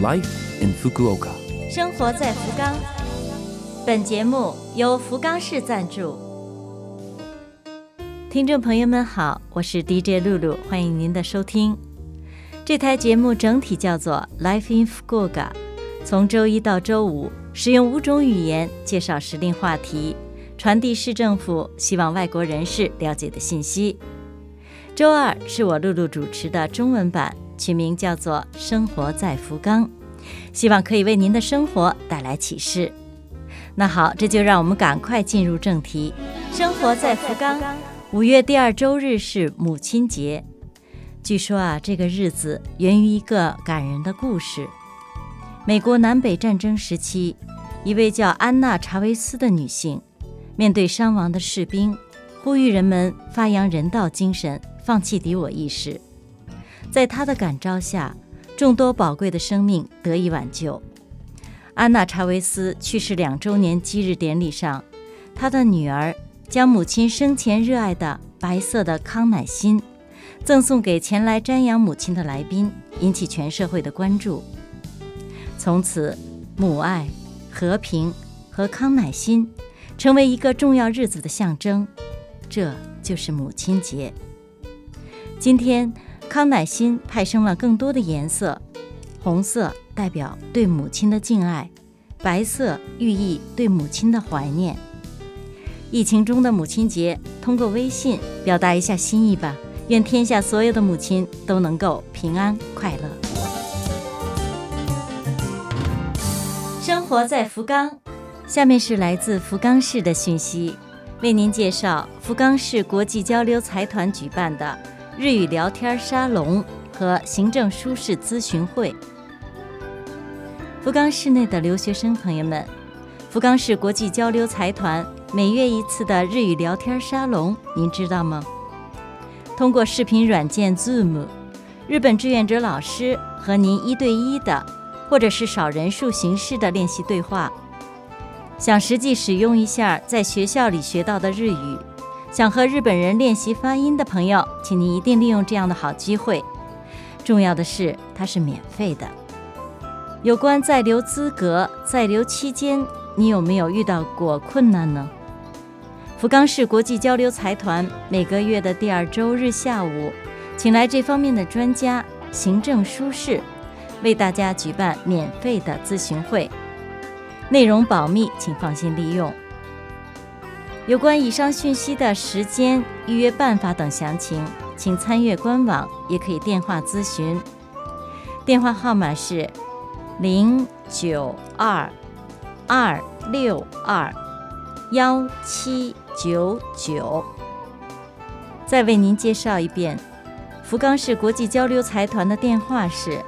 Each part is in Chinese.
Life in Fukuoka。生活在福冈。本节目由福冈市赞助。听众朋友们好，我是 DJ 露露，欢迎您的收听。这台节目整体叫做 Life in Fukuoka，从周一到周五，使用五种语言介绍时令话题，传递市政府希望外国人士了解的信息。周二是我露露主持的中文版，取名叫做《生活在福冈》，希望可以为您的生活带来启示。那好，这就让我们赶快进入正题。生活在福冈，五月第二周日是母亲节。据说啊，这个日子源于一个感人的故事。美国南北战争时期，一位叫安娜·查韦斯的女性，面对伤亡的士兵，呼吁人们发扬人道精神，放弃敌我意识。在她的感召下，众多宝贵的生命得以挽救。安娜·查韦斯去世两周年忌日典礼上，她的女儿将母亲生前热爱的白色的康乃馨。赠送给前来瞻仰母亲的来宾，引起全社会的关注。从此，母爱、和平和康乃馨成为一个重要日子的象征，这就是母亲节。今天，康乃馨派生了更多的颜色：红色代表对母亲的敬爱，白色寓意对母亲的怀念。疫情中的母亲节，通过微信表达一下心意吧。愿天下所有的母亲都能够平安快乐。生活在福冈，下面是来自福冈市的讯息，为您介绍福冈市国际交流财团举办的日语聊天沙龙和行政书适咨询会。福冈市内的留学生朋友们，福冈市国际交流财团每月一次的日语聊天沙龙，您知道吗？通过视频软件 Zoom，日本志愿者老师和您一对一的，或者是少人数形式的练习对话。想实际使用一下在学校里学到的日语，想和日本人练习发音的朋友，请您一定利用这样的好机会。重要的是，它是免费的。有关在留资格，在留期间，你有没有遇到过困难呢？福冈市国际交流财团每个月的第二周日下午，请来这方面的专家、行政书适，为大家举办免费的咨询会，内容保密，请放心利用。有关以上讯息的时间、预约办法等详情，请参阅官网，也可以电话咨询。电话号码是零九二二六二幺七。九九，再为您介绍一遍，福冈市国际交流财团的电话是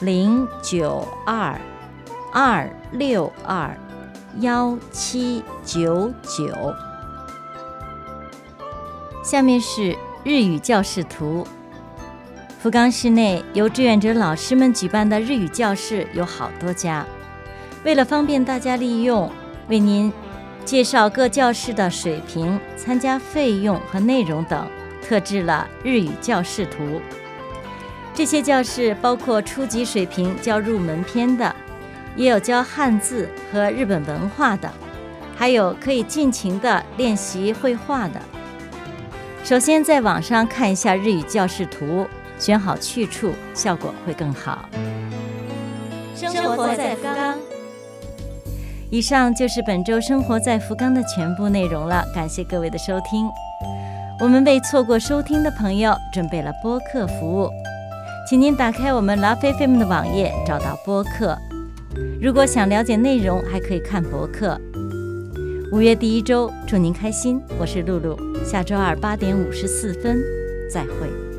零九二二六二幺七九九。下面是日语教室图。福冈市内由志愿者老师们举办的日语教室有好多家，为了方便大家利用，为您。介绍各教室的水平、参加费用和内容等，特制了日语教室图。这些教室包括初级水平教入门篇的，也有教汉字和日本文化的，还有可以尽情的练习绘画的。首先，在网上看一下日语教室图，选好去处，效果会更好。生活在福冈。以上就是本周生活在福冈的全部内容了，感谢各位的收听。我们为错过收听的朋友准备了播客服务，请您打开我们 Love FM 的网页，找到播客。如果想了解内容，还可以看博客。五月第一周，祝您开心，我是露露，下周二八点五十四分再会。